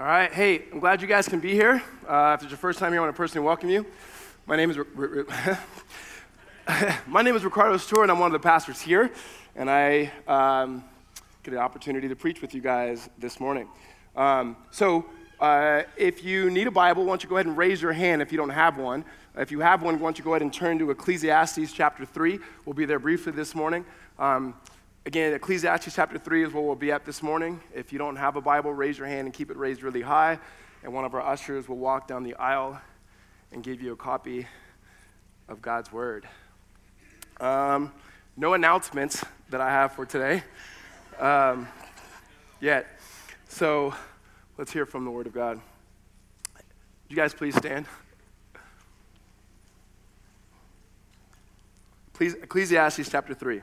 All right, hey, I'm glad you guys can be here. Uh, if it's your first time here, I want to personally welcome you. My name is my name is Ricardo Stewart, and I'm one of the pastors here, and I um, get the opportunity to preach with you guys this morning. Um, so, uh, if you need a Bible, why don't you go ahead and raise your hand if you don't have one. If you have one, why don't you go ahead and turn to Ecclesiastes chapter 3. We'll be there briefly this morning. Um, Again, Ecclesiastes chapter 3 is where we'll be at this morning. If you don't have a Bible, raise your hand and keep it raised really high. And one of our ushers will walk down the aisle and give you a copy of God's Word. Um, no announcements that I have for today um, yet. So let's hear from the Word of God. you guys please stand? Please, Ecclesiastes chapter 3.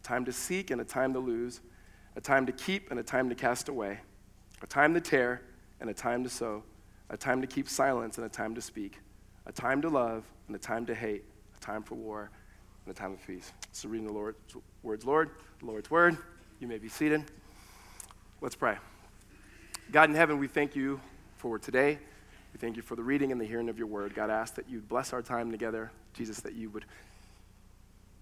a time to seek and a time to lose, a time to keep and a time to cast away, a time to tear and a time to sow, a time to keep silence and a time to speak, a time to love and a time to hate, a time for war and a time of peace. So, reading the Lord's words, Lord, the Lord's word. You may be seated. Let's pray. God in heaven, we thank you for today. We thank you for the reading and the hearing of your word. God, ask that you bless our time together. Jesus, that you would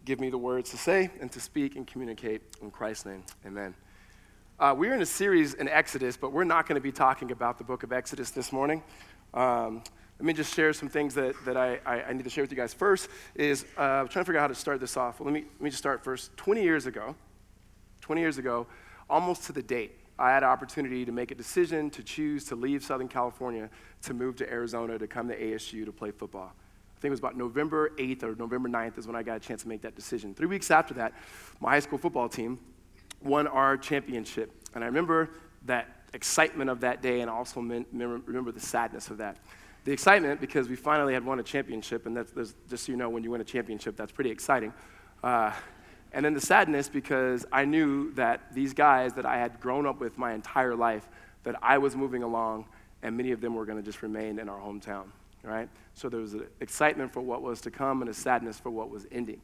give me the words to say and to speak and communicate in Christ's name. Amen. Uh, we're in a series in Exodus, but we're not going to be talking about the book of Exodus this morning. Um, let me just share some things that, that I, I, I need to share with you guys. First is uh, I'm trying to figure out how to start this off. Well, let me, let me just start first. 20 years ago, 20 years ago, almost to the date, I had an opportunity to make a decision to choose to leave Southern California to move to Arizona to come to ASU to play football. I think it was about November 8th or November 9th is when I got a chance to make that decision. Three weeks after that, my high school football team won our championship. And I remember that excitement of that day and also remember the sadness of that. The excitement because we finally had won a championship, and that's, just so you know, when you win a championship, that's pretty exciting. Uh, and then the sadness because I knew that these guys that I had grown up with my entire life, that I was moving along, and many of them were going to just remain in our hometown right? So there was an excitement for what was to come and a sadness for what was ending.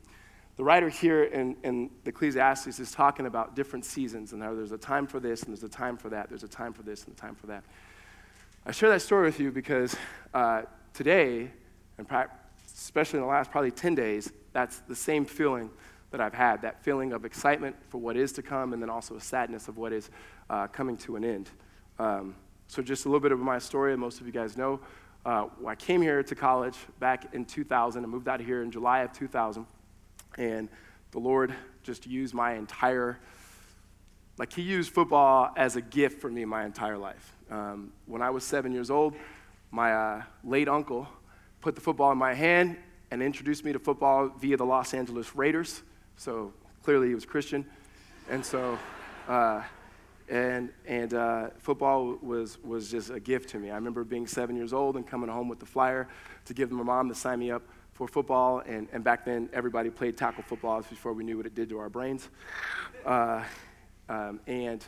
The writer here in, in the Ecclesiastes is talking about different seasons and how there's a time for this and there's a time for that, there's a time for this and a time for that. I share that story with you because uh, today, and especially in the last probably 10 days, that's the same feeling that I've had that feeling of excitement for what is to come and then also a sadness of what is uh, coming to an end. Um, so, just a little bit of my story, most of you guys know. Uh, I came here to college back in 2000. I moved out of here in July of 2000. And the Lord just used my entire, like, He used football as a gift for me my entire life. Um, when I was seven years old, my uh, late uncle put the football in my hand and introduced me to football via the Los Angeles Raiders. So clearly he was Christian. And so, uh, and, and uh, football was, was just a gift to me. I remember being seven years old and coming home with the flyer to give my mom to sign me up for football. And, and back then, everybody played tackle football before we knew what it did to our brains. Uh, um, and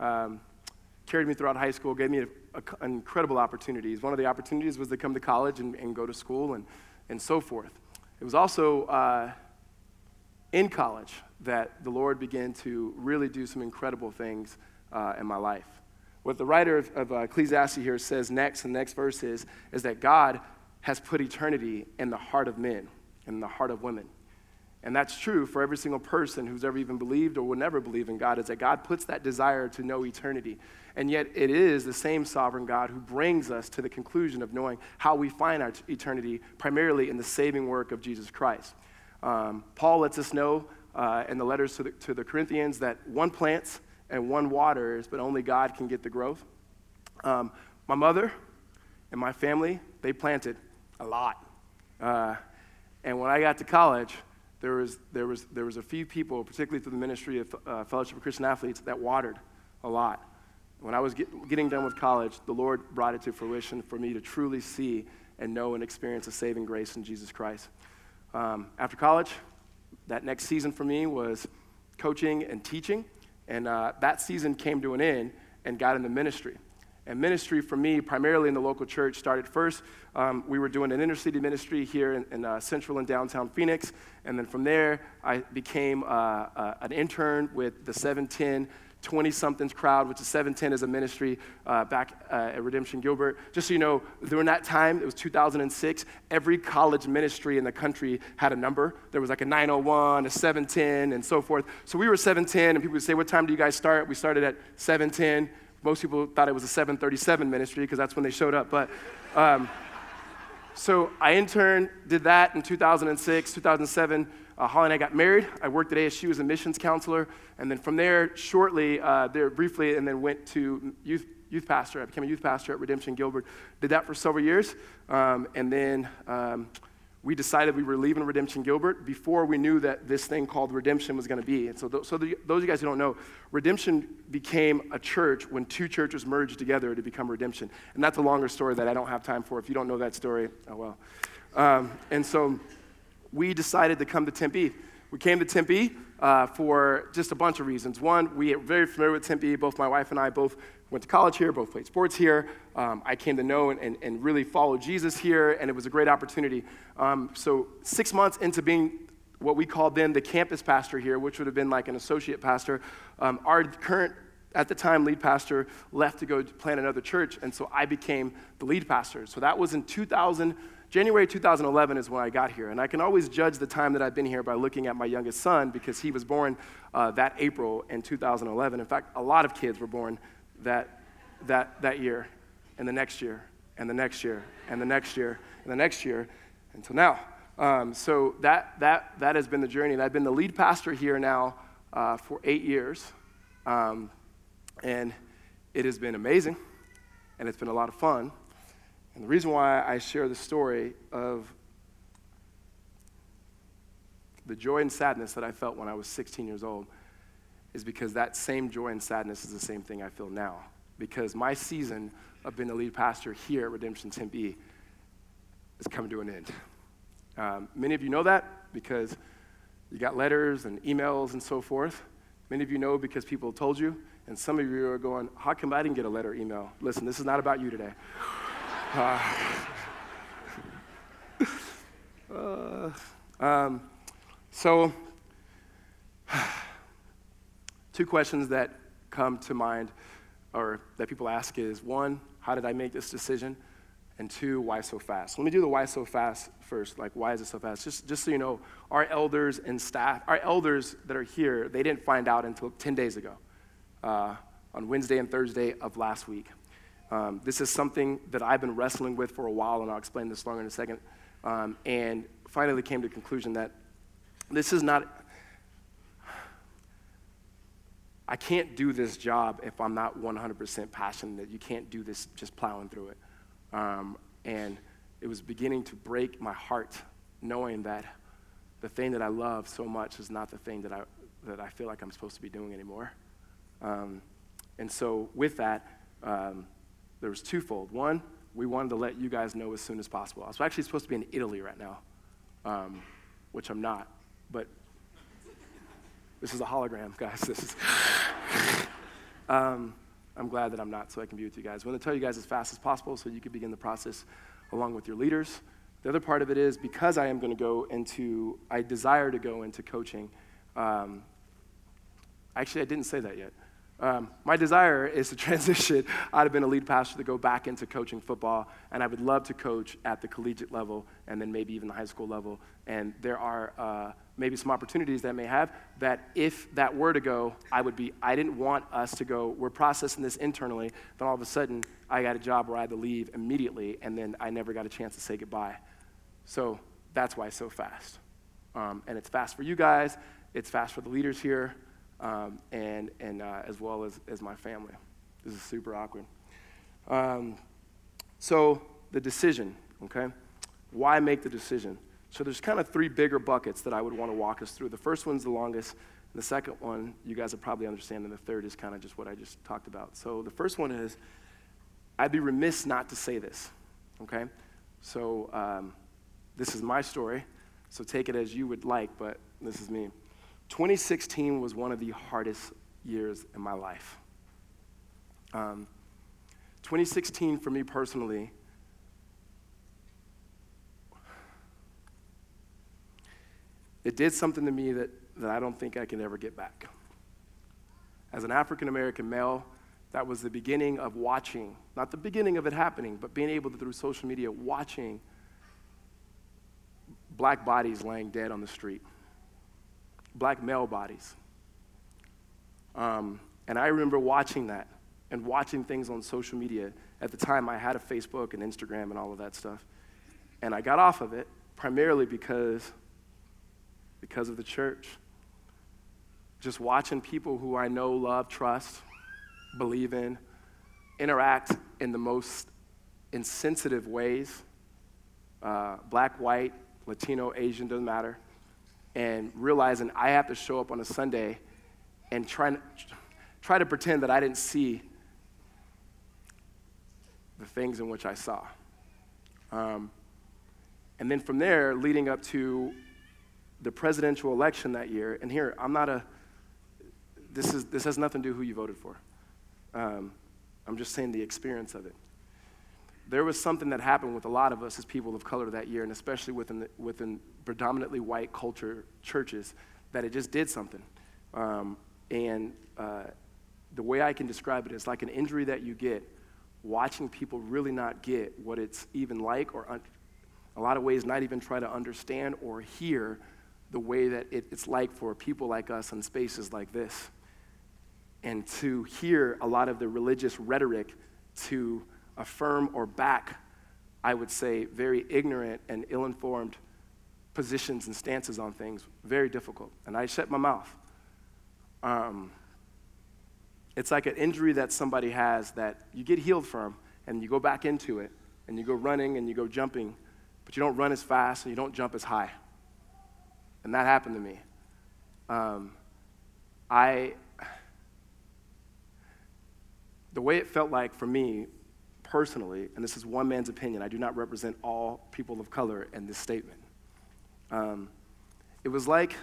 um, carried me throughout high school, gave me a, a, incredible opportunities. One of the opportunities was to come to college and, and go to school and, and so forth. It was also uh, in college that the Lord began to really do some incredible things uh, in my life. What the writer of, of uh, Ecclesiastes here says next, the next verse is, is that God has put eternity in the heart of men, in the heart of women. And that's true for every single person who's ever even believed or will never believe in God, is that God puts that desire to know eternity. And yet, it is the same sovereign God who brings us to the conclusion of knowing how we find our eternity, primarily in the saving work of Jesus Christ. Um, Paul lets us know uh, in the letters to the, to the Corinthians that one plants and one waters, but only God can get the growth. Um, my mother and my family, they planted a lot. Uh, and when I got to college, there was, there, was, there was a few people, particularly through the ministry of uh, Fellowship of Christian Athletes, that watered a lot. when I was get, getting done with college, the Lord brought it to fruition for me to truly see and know and experience a saving grace in Jesus Christ. Um, after college, that next season for me was coaching and teaching, and uh, that season came to an end and got into ministry. And ministry for me, primarily in the local church, started first. Um, we were doing an inner city ministry here in, in uh, central and downtown Phoenix. And then from there, I became uh, uh, an intern with the 710 20 somethings crowd, which is 710 as a ministry uh, back uh, at Redemption Gilbert. Just so you know, during that time, it was 2006, every college ministry in the country had a number. There was like a 901, a 710, and so forth. So we were 710, and people would say, What time do you guys start? We started at 710. Most people thought it was a 737 ministry because that's when they showed up. But um, so I interned, did that in 2006, 2007. Uh, Holly and I got married. I worked at ASU as a missions counselor. And then from there, shortly, uh, there briefly, and then went to youth, youth pastor. I became a youth pastor at Redemption Gilbert. Did that for several years. Um, and then um, we decided we were leaving Redemption Gilbert before we knew that this thing called Redemption was going to be. And so, th- so the, those of you guys who don't know, Redemption became a church when two churches merged together to become Redemption. And that's a longer story that I don't have time for. If you don't know that story, oh well. Um, and so we decided to come to Tempe. We came to Tempe uh, for just a bunch of reasons. One, we are very familiar with Tempe. Both my wife and I both went to college here, both played sports here. Um, I came to know and, and, and, really follow Jesus here, and it was a great opportunity. Um, so, six months into being what we called then the campus pastor here, which would have been like an associate pastor, um, our current at the time lead pastor left to go plant another church and so i became the lead pastor so that was in 2000 january 2011 is when i got here and i can always judge the time that i've been here by looking at my youngest son because he was born uh, that april in 2011 in fact a lot of kids were born that, that, that year, and the next year, and the next year, and the next year, and the next year, until now. Um, so that, that, that has been the journey. And I've been the lead pastor here now uh, for eight years. Um, and it has been amazing, and it's been a lot of fun. And the reason why I share the story of the joy and sadness that I felt when I was 16 years old is because that same joy and sadness is the same thing I feel now. Because my season of being a lead pastor here at Redemption Tempe is coming to an end. Um, many of you know that because you got letters and emails and so forth. Many of you know because people told you, and some of you are going, How come I didn't get a letter email? Listen, this is not about you today. Uh, uh, um, so, Two questions that come to mind or that people ask is one, how did I make this decision? And two, why so fast? Let me do the why so fast first. Like, why is it so fast? Just, just so you know, our elders and staff, our elders that are here, they didn't find out until 10 days ago, uh, on Wednesday and Thursday of last week. Um, this is something that I've been wrestling with for a while, and I'll explain this longer in a second. Um, and finally came to the conclusion that this is not I can't do this job if I'm not 100% passionate. That you can't do this just plowing through it. Um, and it was beginning to break my heart knowing that the thing that I love so much is not the thing that I, that I feel like I'm supposed to be doing anymore. Um, and so, with that, um, there was twofold. One, we wanted to let you guys know as soon as possible. I was actually supposed to be in Italy right now, um, which I'm not, but this is a hologram, guys. This is. um, I'm glad that I'm not, so I can be with you guys. I want to tell you guys as fast as possible so you can begin the process along with your leaders. The other part of it is because I am going to go into, I desire to go into coaching. Um, actually, I didn't say that yet. Um, my desire is to transition I'd have been a lead pastor to go back into coaching football, and I would love to coach at the collegiate level and then maybe even the high school level. And there are uh, maybe some opportunities that may have that if that were to go, I would be, I didn't want us to go, we're processing this internally, then all of a sudden I got a job where I had to leave immediately, and then I never got a chance to say goodbye. So that's why so fast. Um, and it's fast for you guys, it's fast for the leaders here um, and, and uh, as well as, as my family. This is super awkward. Um, so, the decision, okay? Why make the decision? So, there's kind of three bigger buckets that I would want to walk us through. The first one's the longest, the second one, you guys will probably understand, and the third is kind of just what I just talked about. So the first one is I'd be remiss not to say this, okay? So um, this is my story, so take it as you would like, but this is me. 2016 was one of the hardest years in my life. Um, 2016 for me personally, it did something to me that, that I don't think I can ever get back. As an African American male, that was the beginning of watching, not the beginning of it happening, but being able to, through social media, watching black bodies laying dead on the street, black male bodies. Um, and I remember watching that and watching things on social media. At the time, I had a Facebook and Instagram and all of that stuff. And I got off of it primarily because, because of the church. Just watching people who I know, love, trust, believe in, interact in the most insensitive ways uh, black, white, Latino, Asian, doesn't matter. And realizing I have to show up on a Sunday and try, try to pretend that I didn't see the things in which I saw. Um, and then from there, leading up to the presidential election that year, and here, I'm not a, this, is, this has nothing to do who you voted for. Um, I'm just saying the experience of it. There was something that happened with a lot of us as people of color that year, and especially within, the, within predominantly white culture churches, that it just did something. Um, and uh, the way I can describe it is like an injury that you get watching people really not get what it's even like, or un- a lot of ways not even try to understand or hear the way that it, it's like for people like us in spaces like this and to hear a lot of the religious rhetoric to affirm or back, I would say, very ignorant and ill informed positions and stances on things, very difficult. And I shut my mouth. Um, it's like an injury that somebody has that you get healed from and you go back into it and you go running and you go jumping, but you don't run as fast and you don't jump as high. And that happened to me. Um, I the way it felt like for me personally, and this is one man's opinion, I do not represent all people of color in this statement. Um, it was like,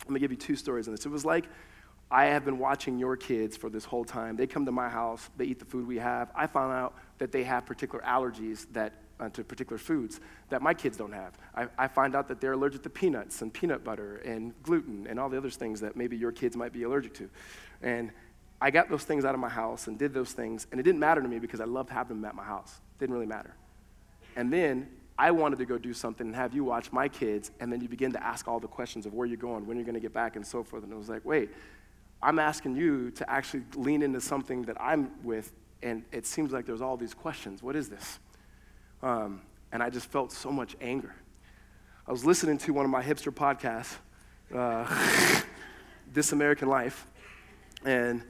let me give you two stories on this. It was like I have been watching your kids for this whole time. They come to my house, they eat the food we have. I found out that they have particular allergies that, uh, to particular foods that my kids don't have. I, I find out that they're allergic to peanuts and peanut butter and gluten and all the other things that maybe your kids might be allergic to. And I got those things out of my house and did those things, and it didn't matter to me because I loved having them at my house. It didn't really matter. And then I wanted to go do something and have you watch my kids, and then you begin to ask all the questions of where you're going, when you're going to get back, and so forth. And it was like, wait, I'm asking you to actually lean into something that I'm with, and it seems like there's all these questions. What is this? Um, and I just felt so much anger. I was listening to one of my hipster podcasts, uh, This American Life, and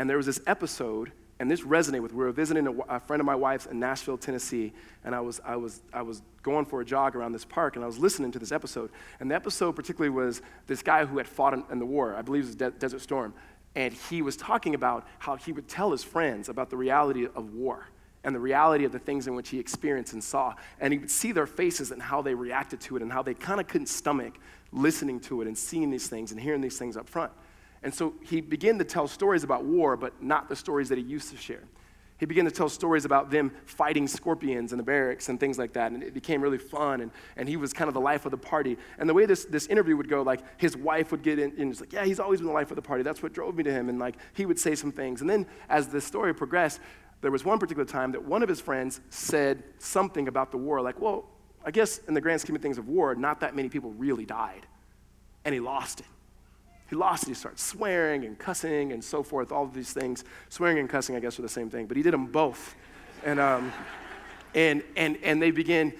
and there was this episode, and this resonated with. We were visiting a, a, friend of my wife's in Nashville, Tennessee, and I was, I, was, I was going for a jog around this park, and I was listening to this episode. And the episode particularly was this guy who had fought in, in the war, I believe it was De- Desert Storm, and he was talking about how he would tell his friends about the reality of war and the reality of the things in which he experienced and saw. And he would see their faces and how they reacted to it and how they kind of couldn't stomach listening to it and seeing these things and hearing these things up front. And so he began to tell stories about war, but not the stories that he used to share. He began to tell stories about them fighting scorpions in the barracks and things like that. And it became really fun. And, and he was kind of the life of the party. And the way this, this interview would go, like his wife would get in and it's like, yeah, he's always been the life of the party. That's what drove me to him. And like he would say some things. And then as the story progressed, there was one particular time that one of his friends said something about the war, like, well, I guess in the grand scheme of things of war, not that many people really died. And he lost it he lost it. He started swearing and cussing and so forth, all of these things. Swearing and cussing, I guess, are the same thing, but he did them both. And, um, and, and, and they began,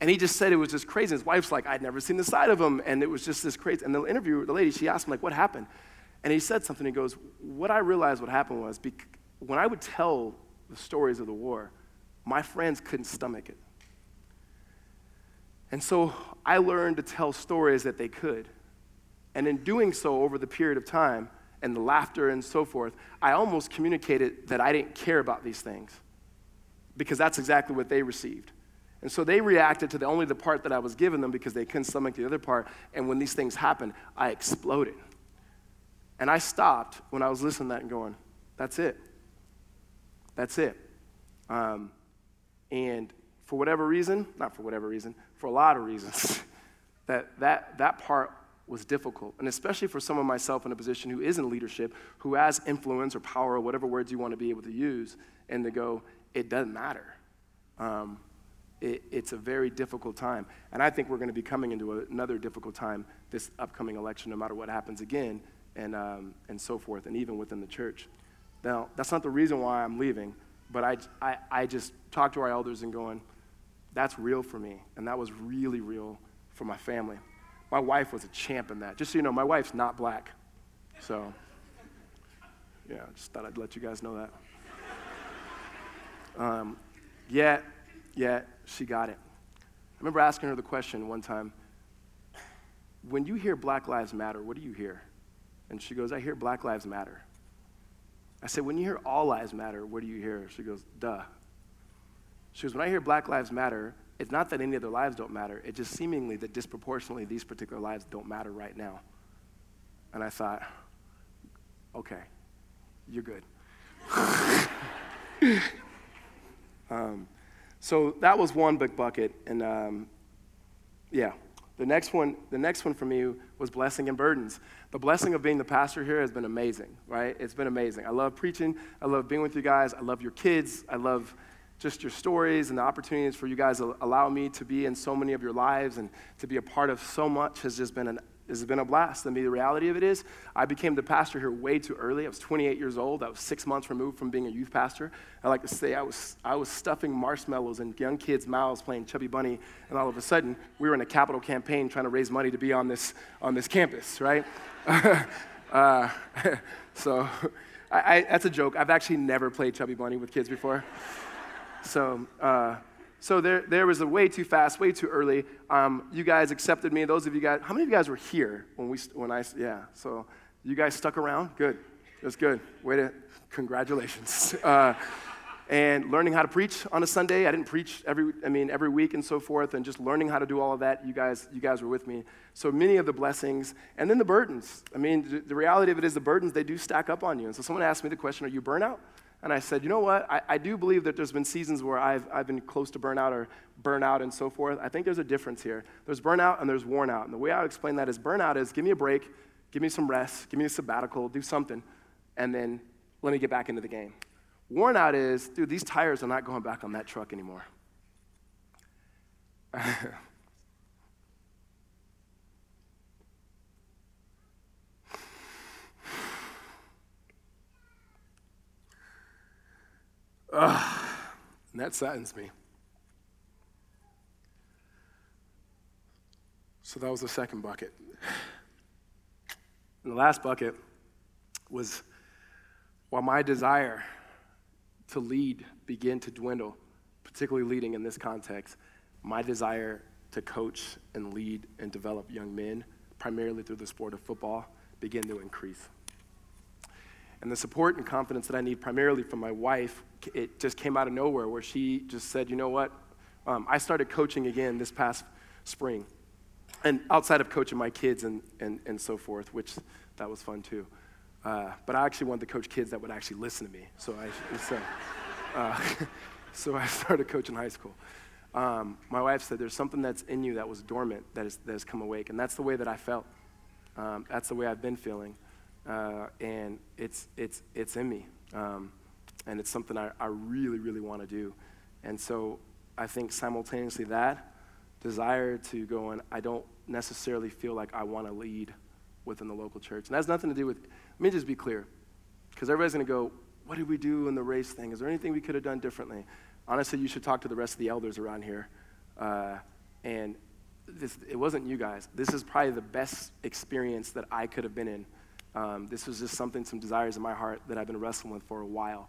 and he just said it was just crazy. His wife's like, I'd never seen the side of him. And it was just this crazy. And the interview, the lady, she asked him, like, what happened? And he said something. He goes, What I realized what happened was bec- when I would tell the stories of the war, my friends couldn't stomach it. And so I learned to tell stories that they could. And in doing so over the period of time and the laughter and so forth, I almost communicated that I didn't care about these things because that's exactly what they received. And so they reacted to the only the part that I was giving them because they couldn't stomach the other part. And when these things happened, I exploded. And I stopped when I was listening to that and going, that's it. That's it. Um, and for whatever reason, not for whatever reason, for a lot of reasons, that, that, that part was difficult. And especially for someone myself in a position who is in leadership, who has influence or power or whatever words you want to be able to use, and to go, it doesn't matter. Um, it, it's a very difficult time. And I think we're going to be coming into a, another difficult time this upcoming election, no matter what happens again, and, um, and so forth, and even within the church. Now, that's not the reason why I'm leaving, but I, I, I just talked to our elders and going, that's real for me. And that was really real for my family. My wife was a champ in that. Just so you know, my wife's not black. So, yeah, just thought I'd let you guys know that. Um, yet, yet, she got it. I remember asking her the question one time when you hear Black Lives Matter, what do you hear? And she goes, I hear Black Lives Matter. I said, when you hear all lives matter, what do you hear? She goes, duh. She goes, when I hear Black Lives Matter, it's not that any other lives don't matter. It's just seemingly that disproportionately these particular lives don't matter right now. And I thought, okay, you're good. um, so that was one big bucket, and um, yeah. The next one, the next one for me was blessing and burdens. The blessing of being the pastor here has been amazing, right? It's been amazing. I love preaching. I love being with you guys. I love your kids. I love just your stories and the opportunities for you guys to allow me to be in so many of your lives and to be a part of so much has just been an has been a blast. I mean, the reality of it is, I became the pastor here way too early. I was 28 years old. I was six months removed from being a youth pastor. I like to say I was, I was stuffing marshmallows in young kids' mouths playing Chubby Bunny, and all of a sudden, we were in a capital campaign trying to raise money to be on this, on this campus, right? uh, so, I, I, that's a joke. I've actually never played Chubby Bunny with kids before. So, uh, so there, there was a way too fast, way too early. Um, you guys accepted me. Those of you guys, how many of you guys were here when we, when I, yeah. So you guys stuck around. Good. That's good. Way to, congratulations. Uh, and learning how to preach on a Sunday. I didn't preach every, I mean, every week and so forth, and just learning how to do all of that. You guys, you guys were with me. So many of the blessings, and then the burdens. I mean, the reality of it is the burdens they do stack up on you. And so someone asked me the question, "Are you burnout?" And I said, you know what? I, I do believe that there's been seasons where I've, I've been close to burnout or burnout and so forth. I think there's a difference here. There's burnout and there's worn out. And the way I explain that is burnout is give me a break, give me some rest, give me a sabbatical, do something, and then let me get back into the game. Worn out is, dude, these tires are not going back on that truck anymore. Ugh, and that saddens me. So that was the second bucket. And the last bucket was while my desire to lead began to dwindle, particularly leading in this context, my desire to coach and lead and develop young men, primarily through the sport of football, began to increase. And the support and confidence that I need primarily from my wife, it just came out of nowhere where she just said, you know what? Um, I started coaching again this past spring. And outside of coaching my kids and, and, and so forth, which that was fun too. Uh, but I actually wanted to coach kids that would actually listen to me. So I, so, uh, so I started coaching high school. Um, my wife said, There's something that's in you that was dormant that, is, that has come awake. And that's the way that I felt. Um, that's the way I've been feeling uh, and it's, it's, it's in me. Um, and it's something I, I really, really want to do. And so I think simultaneously that desire to go and I don't necessarily feel like I want to lead within the local church. And that has nothing to do with, let me just be clear, because everybody's going to go, what did we do in the race thing? Is there anything we could have done differently? Honestly, you should talk to the rest of the elders around here. Uh, and this, it wasn't you guys. This is probably the best experience that I could have been in um, this was just something, some desires in my heart that I've been wrestling with for a while.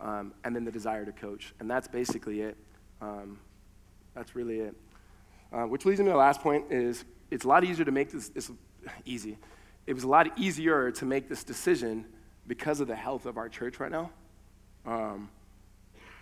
Um, and then the desire to coach. And that's basically it. Um, that's really it. Uh, which leads me to the last point is it's a lot easier to make this, this easy. it was a lot easier to make this decision because of the health of our church right now. Um,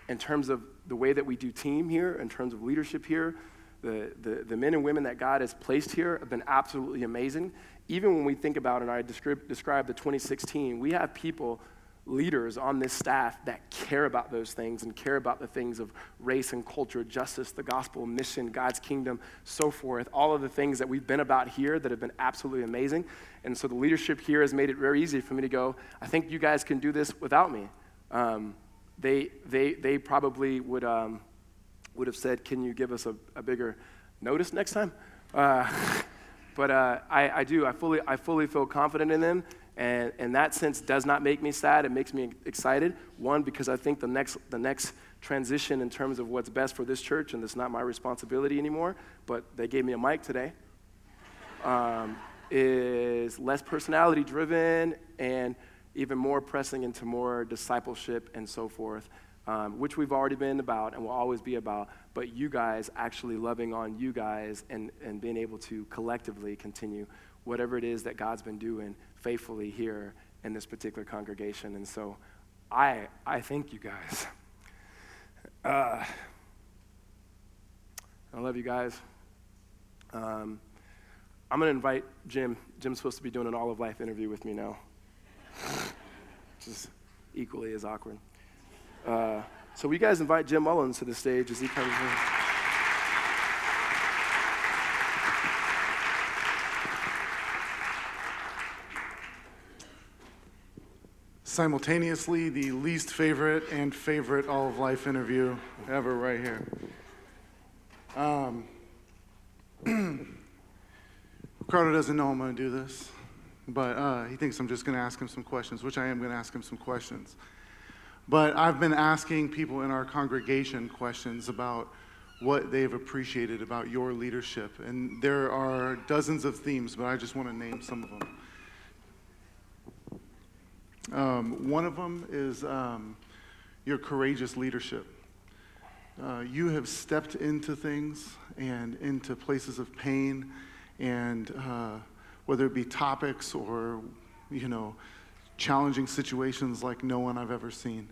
in terms of the way that we do team here, in terms of leadership here, the, the, the men and women that God has placed here have been absolutely amazing. Even when we think about, and I describe, described the 2016, we have people leaders on this staff that care about those things and care about the things of race and culture, justice, the gospel, mission, God's kingdom, so forth. All of the things that we've been about here that have been absolutely amazing. And so the leadership here has made it very easy for me to go, I think you guys can do this without me. Um, they, they, they probably would, um, would have said, Can you give us a, a bigger notice next time? Uh, but uh, I, I do. I fully, I fully feel confident in them. And in that sense, does not make me sad. It makes me excited. One, because I think the next, the next transition in terms of what's best for this church, and it's not my responsibility anymore, but they gave me a mic today, um, is less personality driven and even more pressing into more discipleship and so forth, um, which we've already been about and will always be about, but you guys actually loving on you guys and, and being able to collectively continue whatever it is that God's been doing faithfully here in this particular congregation. And so I, I thank you guys. Uh, I love you guys. Um, I'm going to invite Jim. Jim's supposed to be doing an all of life interview with me now, which is equally as awkward. Uh, so, we guys invite Jim Mullins to the stage as he comes in? simultaneously the least favorite and favorite all of life interview ever, right here. Um, Ricardo doesn't know I'm going to do this, but uh, he thinks I'm just going to ask him some questions, which I am going to ask him some questions. But I've been asking people in our congregation questions about what they've appreciated about your leadership. And there are dozens of themes, but I just want to name some of them. Um, one of them is um, your courageous leadership. Uh, you have stepped into things and into places of pain, and uh, whether it be topics or, you know, challenging situations like no one I've ever seen.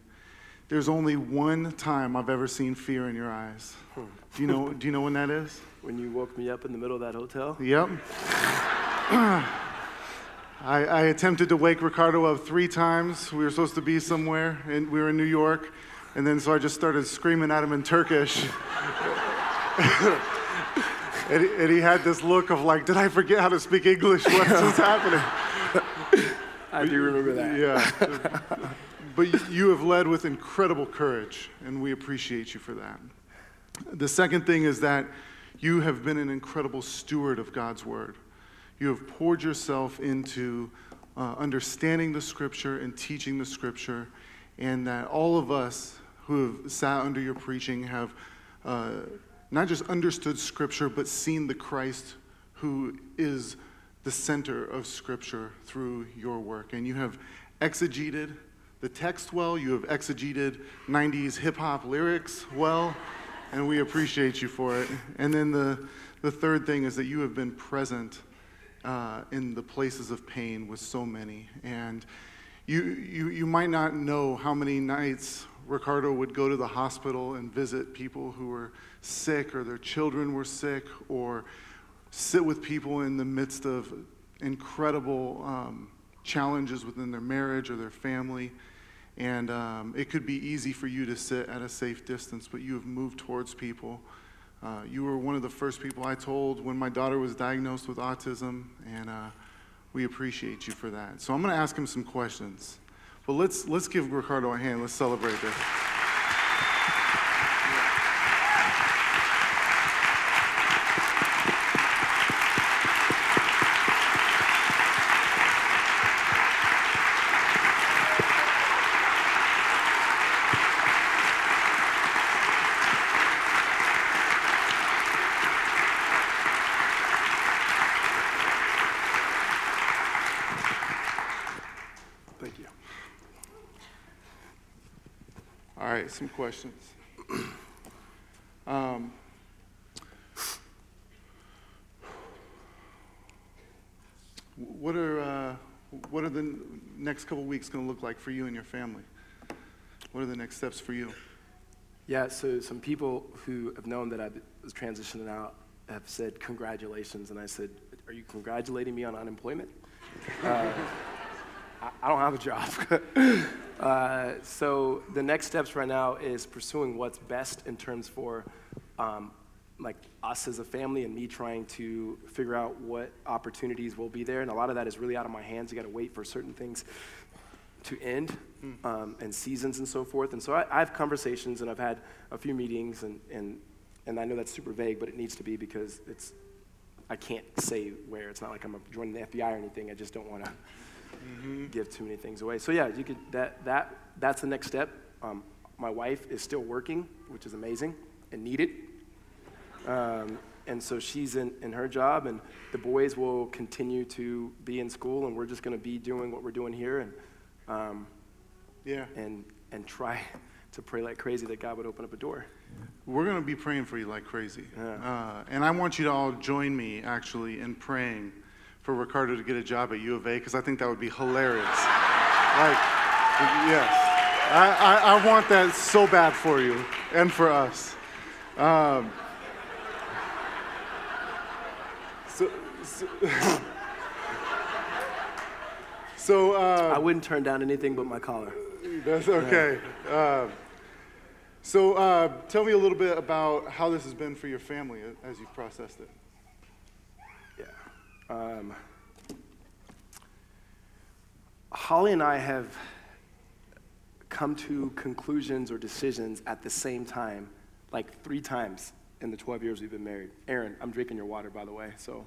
There's only one time I've ever seen fear in your eyes. Hmm. Do you know? do you know when that is? When you woke me up in the middle of that hotel. Yep. I, I, attempted to wake Ricardo up three times. We were supposed to be somewhere, and we were in New York. And then so I just started screaming at him in Turkish. and, he, and, he had this look of like, did I forget how to speak English? What's happening? I do remember that. Yeah. But you have led with incredible courage, and we appreciate you for that. The second thing is that you have been an incredible steward of God's word. You have poured yourself into uh, understanding the scripture and teaching the scripture, and that all of us who have sat under your preaching have uh, not just understood scripture, but seen the Christ who is the center of scripture through your work. And you have exegeted the text well, you have exegeted 90s hip hop lyrics well, and we appreciate you for it. And then the, the third thing is that you have been present uh, in the places of pain with so many. And you, you, you might not know how many nights Ricardo would go to the hospital and visit people who were sick or their children were sick or sit with people in the midst of incredible um, challenges within their marriage or their family. And um, it could be easy for you to sit at a safe distance, but you have moved towards people uh, you were one of the first people I told when my daughter was diagnosed with autism, and uh, we appreciate you for that. So I'm going to ask him some questions. But let's, let's give Ricardo a hand. Let's celebrate this. some questions. Um, What are, uh, what are the next couple weeks going to look like for you and your family? What are the next steps for you? Yeah, so some people who have known that I was transitioning out have said congratulations, and I said, "Are you congratulating me on unemployment?" Uh, I, I, don't have a job. uh, so the next steps right now is pursuing what's best in terms for um, like us as a family and me trying to figure out what opportunities will be there. And a lot of that is really out of my hands. You got to wait for certain things to end um, and seasons and so forth. And so I, I, have conversations and I've had a few meetings and, and, and I know that's super vague, but it needs to be because it's, I can't say where. It's not like I'm joining the FBI or anything. I just don't want to mm-hmm. give too many things away. So yeah, you could, that, that, that's the next step. Um, my wife is still working, which is amazing and needed. Um, and so she's in, in her job, and the boys will continue to be in school, and we're just going to be doing what we're doing here, and um, yeah, and and try to pray like crazy that God would open up a door. We're going to be praying for you like crazy, yeah. uh, and I want you to all join me actually in praying for Ricardo to get a job at U of A because I think that would be hilarious. like, yes, I, I, I, want that so bad for you and for us. Um, So, so, so uh, I wouldn't turn down anything but my collar. That's okay. Yeah. Uh, so uh, tell me a little bit about how this has been for your family as you've processed it. Um, Holly and I have come to conclusions or decisions at the same time, like three times in the 12 years we've been married. Aaron, I'm drinking your water, by the way, so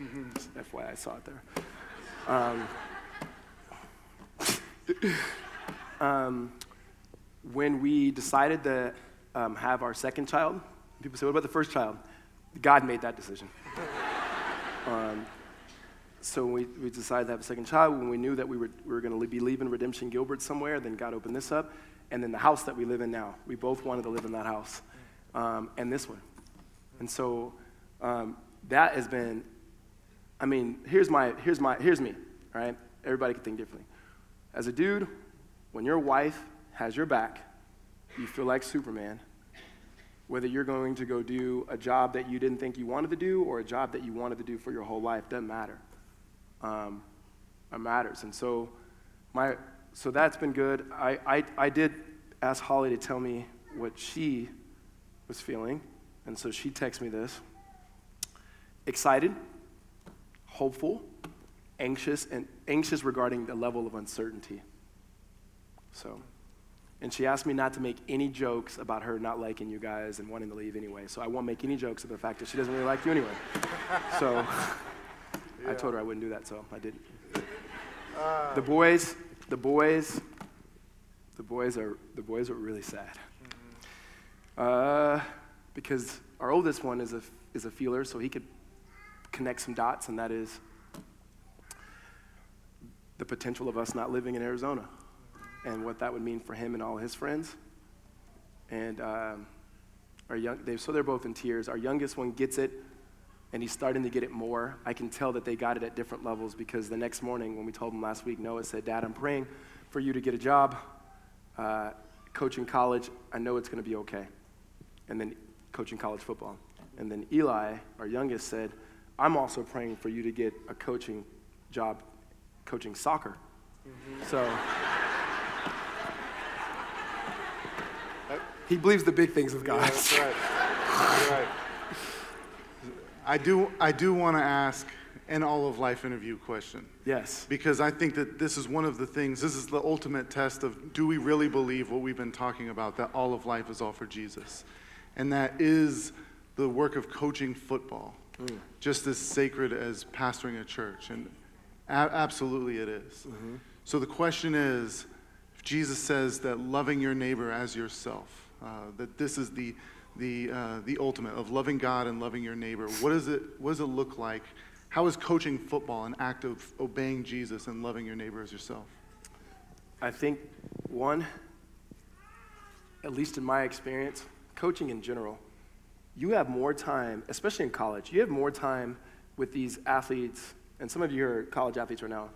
FYI, I saw it there. Um, um, when we decided to um, have our second child, people say, What about the first child? God made that decision. Um, so we, we decided to have a second child when we knew that we were, we were going to be leaving Redemption Gilbert somewhere. Then God opened this up. And then the house that we live in now, we both wanted to live in that house um, and this one. And so um, that has been, I mean, here's my, here's my, here's me, right? Everybody can think differently. As a dude, when your wife has your back, you feel like Superman. Whether you're going to go do a job that you didn't think you wanted to do or a job that you wanted to do for your whole life, doesn't matter. Um, it matters. And so, my, so that's been good. I, I, I did ask Holly to tell me what she was feeling. And so she texts me this excited, hopeful, anxious, and anxious regarding the level of uncertainty. So, and she asked me not to make any jokes about her not liking you guys and wanting to leave anyway. So I won't make any jokes about the fact that she doesn't really like you anyway. so yeah. I told her I wouldn't do that, so I didn't. Uh, the boys, the boys, the boys are the boys are really sad. Uh, because our oldest one is a, is a feeler, so he could connect some dots, and that is the potential of us not living in Arizona and what that would mean for him and all his friends. And um, our young, they, so they're both in tears. Our youngest one gets it, and he's starting to get it more. I can tell that they got it at different levels because the next morning, when we told him last week, Noah said, Dad, I'm praying for you to get a job, uh, coaching college. I know it's going to be okay. And then coaching college football. And then Eli, our youngest, said, I'm also praying for you to get a coaching job coaching soccer. Mm-hmm. So he believes the big things of God. Yeah, that's right. That's right. I do, I do want to ask an all of life interview question. Yes. Because I think that this is one of the things, this is the ultimate test of do we really believe what we've been talking about, that all of life is all for Jesus? and that is the work of coaching football, mm. just as sacred as pastoring a church. And a- absolutely it is. Mm-hmm. So the question is if Jesus says that loving your neighbor as yourself, that this is the, the, uh, the ultimate of loving God and loving your neighbor, what, is it, what does it look like? How is coaching football an act of obeying Jesus and loving your neighbor as yourself? I think, one, at least in my experience, coaching in general, you have more time, especially in college, you have more time with these athletes and some of you are college athletes right now,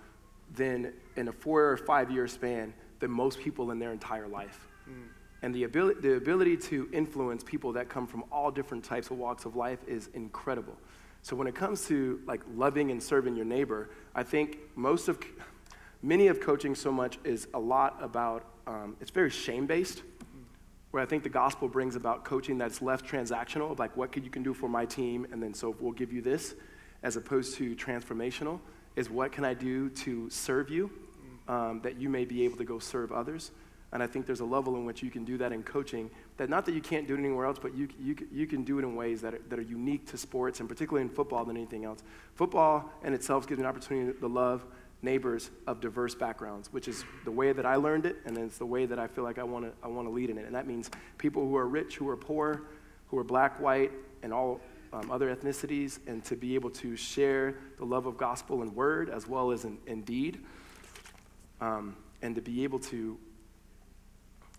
than in a four or five year span than most people in their entire life. Mm. And the ability, the ability to influence people that come from all different types of walks of life is incredible. So when it comes to like loving and serving your neighbor, I think most of, many of coaching so much is a lot about, um, it's very shame based where I think the gospel brings about coaching that's less transactional, like what could you can do for my team, and then so we'll give you this, as opposed to transformational, is what can I do to serve you, um, that you may be able to go serve others. And I think there's a level in which you can do that in coaching, that not that you can't do it anywhere else, but you, you, you can do it in ways that are, that are unique to sports, and particularly in football than anything else. Football in itself gives you an opportunity to love neighbors of diverse backgrounds, which is the way that I learned it, and it's the way that I feel like I want to I want to lead in it. And that means people who are rich, who are poor, who are black, white, and all um, other ethnicities, and to be able to share the love of gospel and word as well as in, in deed, um, and to be able to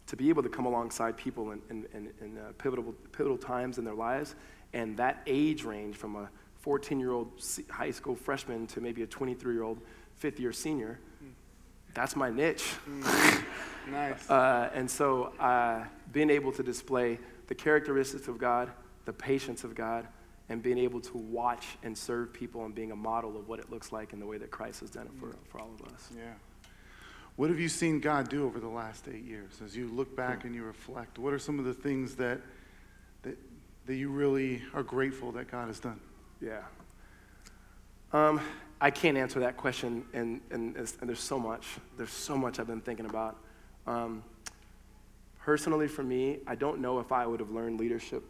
to be able to come alongside people in, in, in, in uh, pivotal, pivotal times in their lives, and that age range from a 14 year old high school freshman to maybe a 23 year old fifth year senior. That's my niche. Mm. nice. Uh, and so uh, being able to display the characteristics of God, the patience of God, and being able to watch and serve people and being a model of what it looks like in the way that Christ has done it for, for all of us. Yeah. What have you seen God do over the last eight years? As you look back and you reflect, what are some of the things that, that, that you really are grateful that God has done? Yeah. Um, I can't answer that question, and, and, and, there's so much. There's so much I've been thinking about. Um, personally, for me, I don't know if I would have learned leadership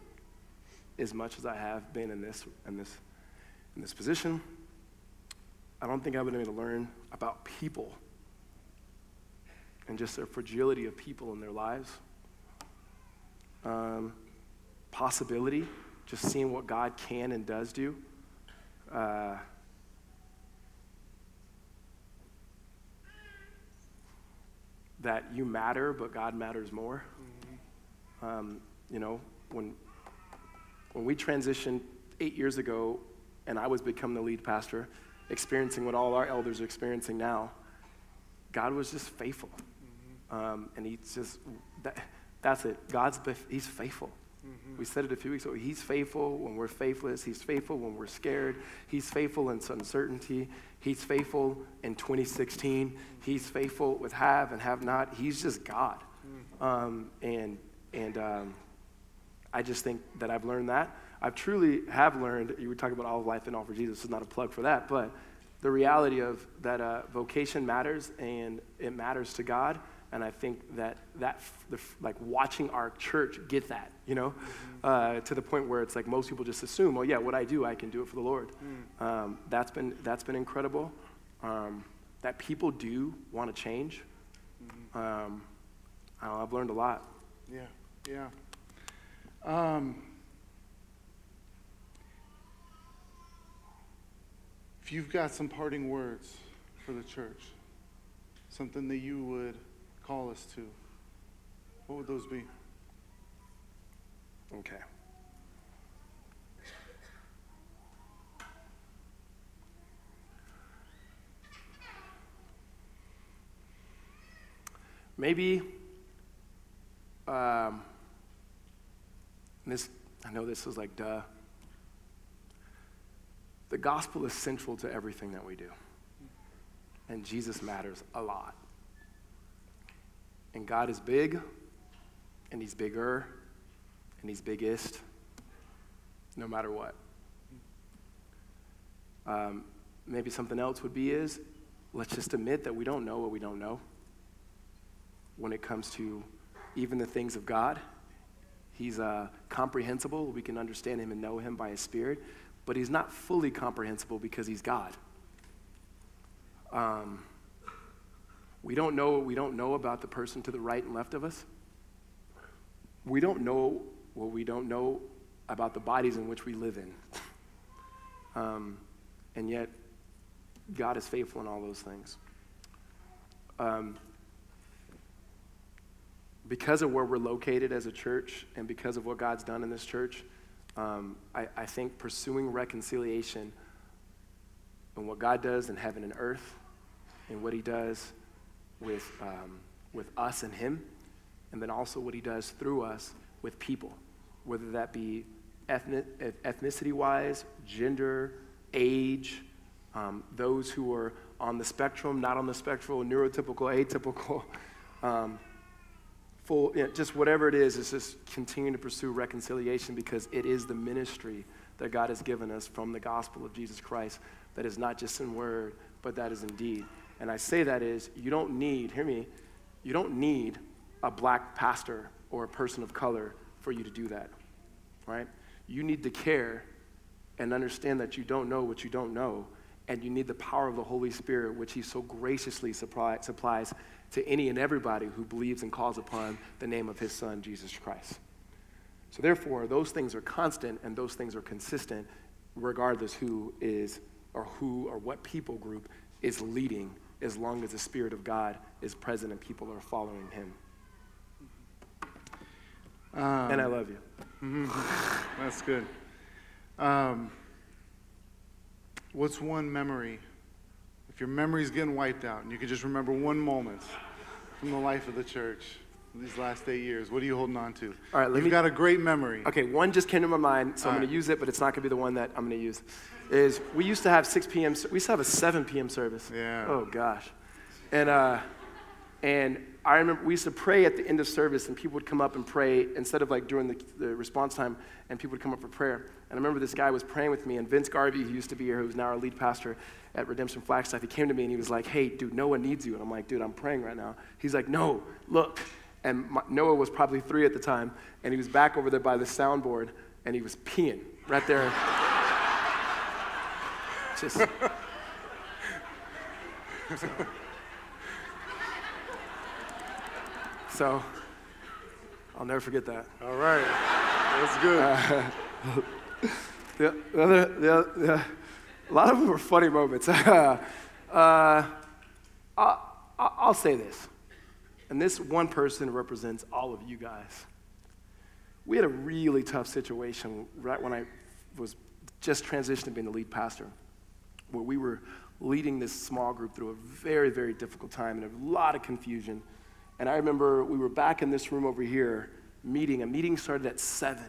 as much as I have been in this, in this, in this position. I don't think I would have been able to learn about people and just their fragility of people in their lives. Um, possibility, just seeing what God can and does do. Uh, that you matter, but God matters more. Mm-hmm. Um, you know, when, when we transitioned eight years ago and I was become the lead pastor, experiencing what all our elders are experiencing now, God was just faithful. Um, and he's just, that, that's it. God's, he's faithful. Mm-hmm. We said it a few weeks ago. He's faithful when we're faithless. He's faithful when we're scared. He's faithful in uncertainty. He's faithful in 2016. Mm-hmm. He's faithful with have and have not. He's just God. Mm-hmm. Um, and and um, I just think that I've learned that. I truly have learned, you were talking about all of life and all for Jesus. Is not a plug for that, but the reality of that uh, vocation matters and it matters to God and I think that that the, like watching our church get that, you know, mm-hmm. uh, to the point where it's like most people just assume, oh yeah, what I do, I can do it for the Lord. Mm. Um, that's been that's been incredible. Um, that people do want to change. Mm-hmm. Um, I have learned a lot. Yeah, yeah. Um, if you've got some parting words for the church, something that you would call us to, what would those be? Okay. Maybe um, this, I know this is like duh. The gospel is central to everything that we do. And Jesus matters a lot. And God is big, and He's bigger, and He's biggest, no matter what. Um, maybe something else would be is let's just admit that we don't know what we don't know when it comes to even the things of God. He's uh, comprehensible. We can understand him and know him by his spirit, but he's not fully comprehensible because he's God. Um, we don't know what we don't know about the person to the right and left of us. We don't know what we don't know about the bodies in which we live in. Um, and yet, God is faithful in all those things. Um, because of where we're located as a church and because of what God's done in this church, um, I, I think pursuing reconciliation and what God does in heaven and earth, and what He does with, um, with us and Him, and then also what He does through us with people, whether that be ethnic, ethnicity wise, gender, age, um, those who are on the spectrum, not on the spectrum, neurotypical, atypical. Um, full, you know, just whatever it is, is just continuing to pursue reconciliation because it is the ministry that God has given us from the gospel of Jesus Christ that is not just in word, but that is in deed. And I say that is, you don't need, hear me, you don't need a black pastor or a person of color for you to do that, right? You need to care and understand that you don't know what you don't know, and you need the power of the Holy Spirit, which He so graciously supply, supplies to any and everybody who believes and calls upon the name of His Son, Jesus Christ. So, therefore, those things are constant and those things are consistent, regardless who is or who or what people group is leading, as long as the Spirit of God is present and people are following Him. Um, and I love you. Mm-hmm. That's good. Um, what's one memory? If your memory's getting wiped out and you can just remember one moment from the life of the church these last eight years, what are you holding on to? All right, let You've me, got a great memory. Okay, one just came to my mind, so All I'm going right. to use it, but it's not going to be the one that I'm going to use. Is we used to have 6 p.m. We used to have a 7 p.m. service. Yeah. Oh gosh, and uh, and I remember we used to pray at the end of service, and people would come up and pray instead of like during the, the response time, and people would come up for prayer. And I remember this guy was praying with me, and Vince Garvey, who used to be here, who's now our lead pastor at Redemption Flagstaff, he came to me and he was like, "Hey, dude, no one needs you." And I'm like, "Dude, I'm praying right now." He's like, "No, look." And my, Noah was probably three at the time, and he was back over there by the soundboard, and he was peeing right there. Just. So. So I'll never forget that. All right. That's good. Uh, the, other, the, the, a lot of them were funny moments. uh, I'll, I'll say this, and this one person represents all of you guys. We had a really tough situation right when I was just transitioning to being the lead pastor, where we were leading this small group through a very, very difficult time and a lot of confusion and I remember we were back in this room over here meeting. A meeting started at 7,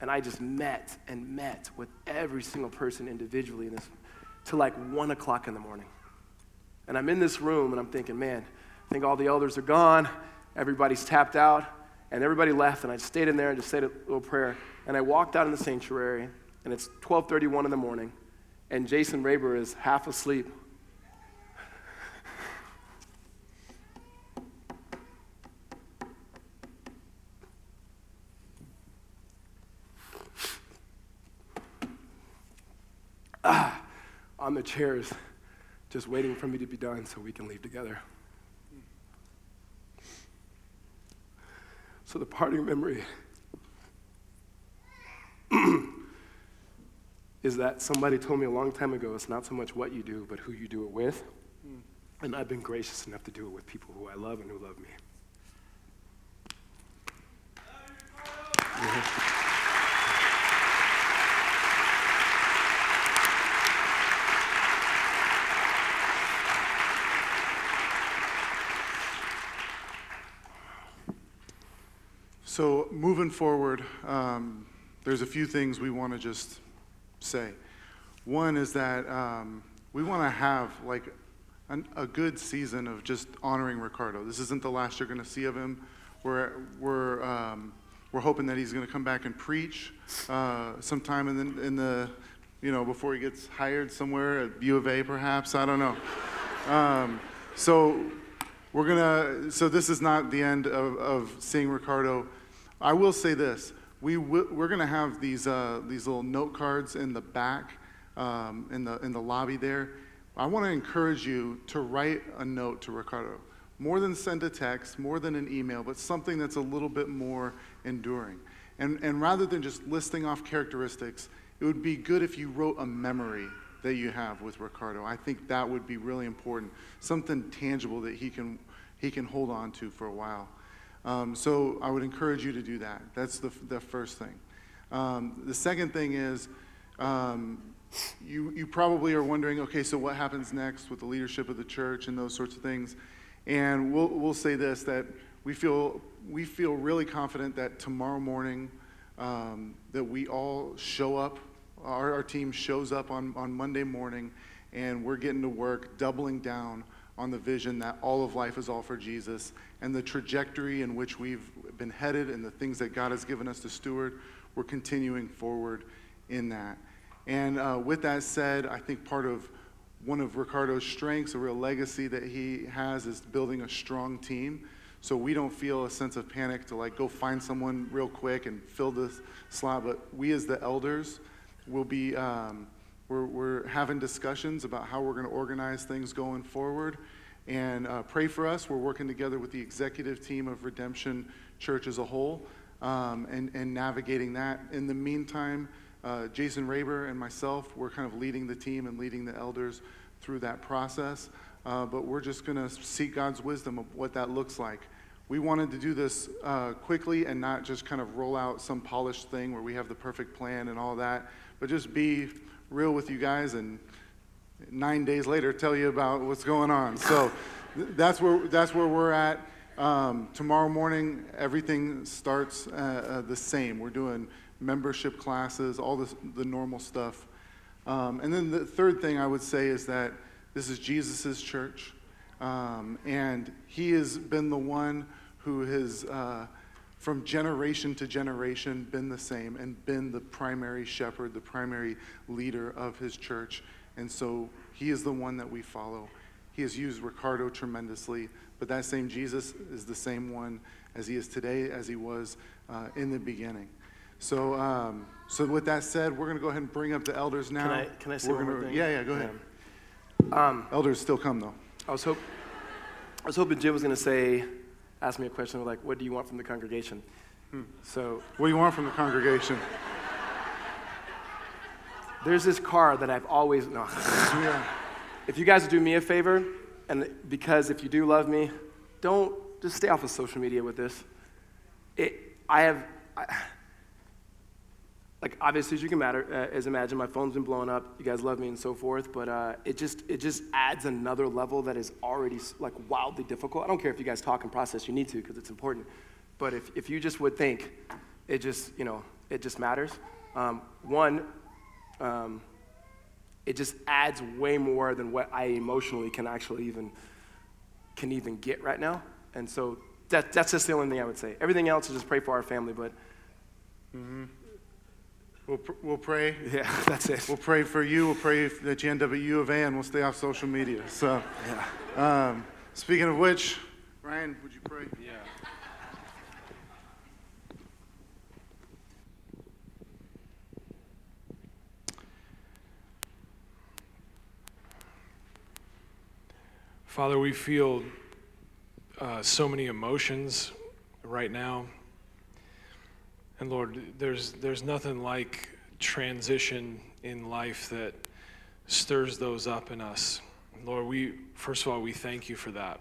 and I just met and met with every single person individually in this till like 1 o'clock in the morning. And I'm in this room, and I'm thinking, man, I think all the elders are gone. Everybody's tapped out, and everybody left. And I stayed in there and just said a little prayer. And I walked out in the sanctuary, and it's 12:31 in the morning, and Jason Raber is half asleep ah, on the chairs, just waiting for me to be done so we can leave together. So the parting memory is that somebody told me a long time ago it's not so much what you do, but who you do it with. Mm. And I've been gracious enough to do it with people who I love and who love me. So, moving forward, um, there's a few things we want to just say. One is that um, we want to have like an, a good season of just honoring Ricardo. This isn't the last you're going to see of him. We're, we're, um, we're hoping that he's going to come back and preach uh, sometime in the, in the, you know, before he gets hired somewhere at U of A, perhaps. I don't know. Um, so we're gonna. So this is not the end of, of seeing Ricardo I will say this. We w- we're going to have these, uh, these little note cards in the back, um, in, the, in the lobby there. I want to encourage you to write a note to Ricardo. More than send a text, more than an email, but something that's a little bit more enduring. And, and rather than just listing off characteristics, it would be good if you wrote a memory that you have with Ricardo. I think that would be really important, something tangible that he can, he can hold on to for a while. Um, so I would encourage you to do that. That's the, the first thing. Um, the second thing is um, you, you probably are wondering, okay, so what happens next with the leadership of the church and those sorts of things? And we'll, we'll say this that we feel, we feel really confident that tomorrow morning um, that we all show up, our, our team shows up on, on Monday morning, and we're getting to work doubling down on the vision that all of life is all for Jesus and the trajectory in which we've been headed and the things that God has given us to steward, we're continuing forward in that. And uh, with that said, I think part of one of Ricardo's strengths, a real legacy that he has, is building a strong team. So we don't feel a sense of panic to like go find someone real quick and fill this slot. But we as the elders will be, um, we're, we're having discussions about how we're going to organize things going forward. And uh, pray for us. We're working together with the executive team of Redemption Church as a whole um, and, and navigating that. In the meantime, uh, Jason Raber and myself, we're kind of leading the team and leading the elders through that process. Uh, but we're just going to seek God's wisdom of what that looks like. We wanted to do this uh, quickly and not just kind of roll out some polished thing where we have the perfect plan and all that, but just be real with you guys and nine days later tell you about what's going on. So that's where that's where we're at. Um, tomorrow morning, everything starts uh, uh, the same. We're doing membership classes, all this, the normal stuff. Um, and then the third thing I would say is that this is Jesus' church. Um, and he has been the one who has, uh, from generation to generation, been the same and been the primary shepherd, the primary leader of his church. And so he is the one that we follow. He has used Ricardo tremendously, but that same Jesus is the same one as he is today, as he was uh, in the beginning. So, um, so with that said, we're going to go ahead and bring up the elders now. Can I, can I say we're one gonna, more thing? Yeah, yeah, go ahead. Um, Elders still come though. I was hope, I was hoping Jim was going to say, ask me a question like, "What do you want from the congregation?" Hmm. So What do you want from the congregation? there's this card that I've always no. Yeah. if you guys would do me a favor, and because if you do love me, don't just stay off of social media with this. It, I have, I, like obviously as you can matter, uh, as imagine, my phone's been blowing up. You guys love me and so forth, but uh, it just it just adds another level that is already like wildly difficult. I don't care if you guys talk and process, you need to because it's important. But if if you just would think, it just you know it just matters. Um, one. Um, it just adds way more than what I emotionally can actually even can even get right now. And so that, that's just the only thing I would say. Everything else is just pray for our family, but We'll, pr- we'll pray. yeah, that's it. We'll pray for you. We'll pray that you end up at U of A and we'll stay off social media. So, Yeah. um, speaking of which, Ryan, would you pray? Yeah. Father, we feel uh, so many emotions right now. And Lord, there's, there's nothing like transition in life that stirs those up in us. Lord, we, first of all, we thank you for that.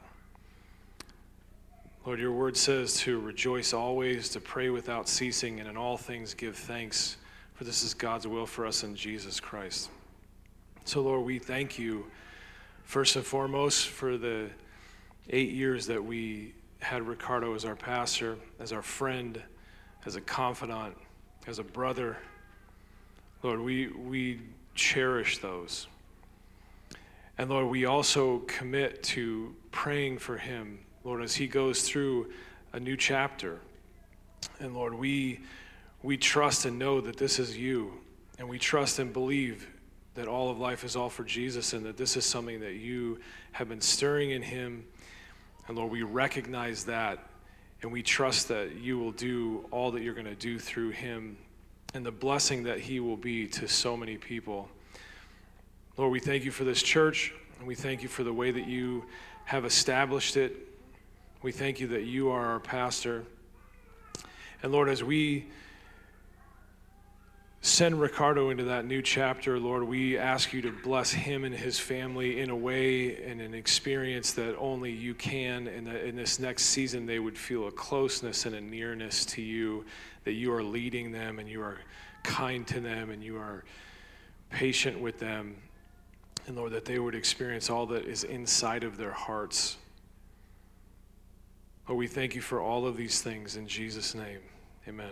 Lord, your word says to rejoice always, to pray without ceasing, and in all things give thanks, for this is God's will for us in Jesus Christ. So, Lord, we thank you first and foremost for the eight years that we had Ricardo as our pastor, as our friend, as a confidant, as a brother. Lord, we, we cherish those. And Lord, we also commit to praying for him, Lord, as he goes through a new chapter. And Lord, we, we trust and know that this is you. And we trust and believe that all of life is all for Jesus and that this is something that you have been stirring in him. And Lord, we recognize that and we trust that you will do all that you're going to do through him and the blessing that he will be to so many people. Lord, we thank you for this church, and we thank you for the way that you have established it. We thank you that you are our pastor. And Lord, as we send Ricardo into that new chapter, Lord, we ask you to bless him and his family in a way and an experience that only you can. And that in this next season, they would feel a closeness and a nearness to you, that you are leading them and you are kind to them and you are patient with them, and Lord, that they would experience all that is inside of their hearts. Lord, we thank you for all of these things in Jesus' name. Amen.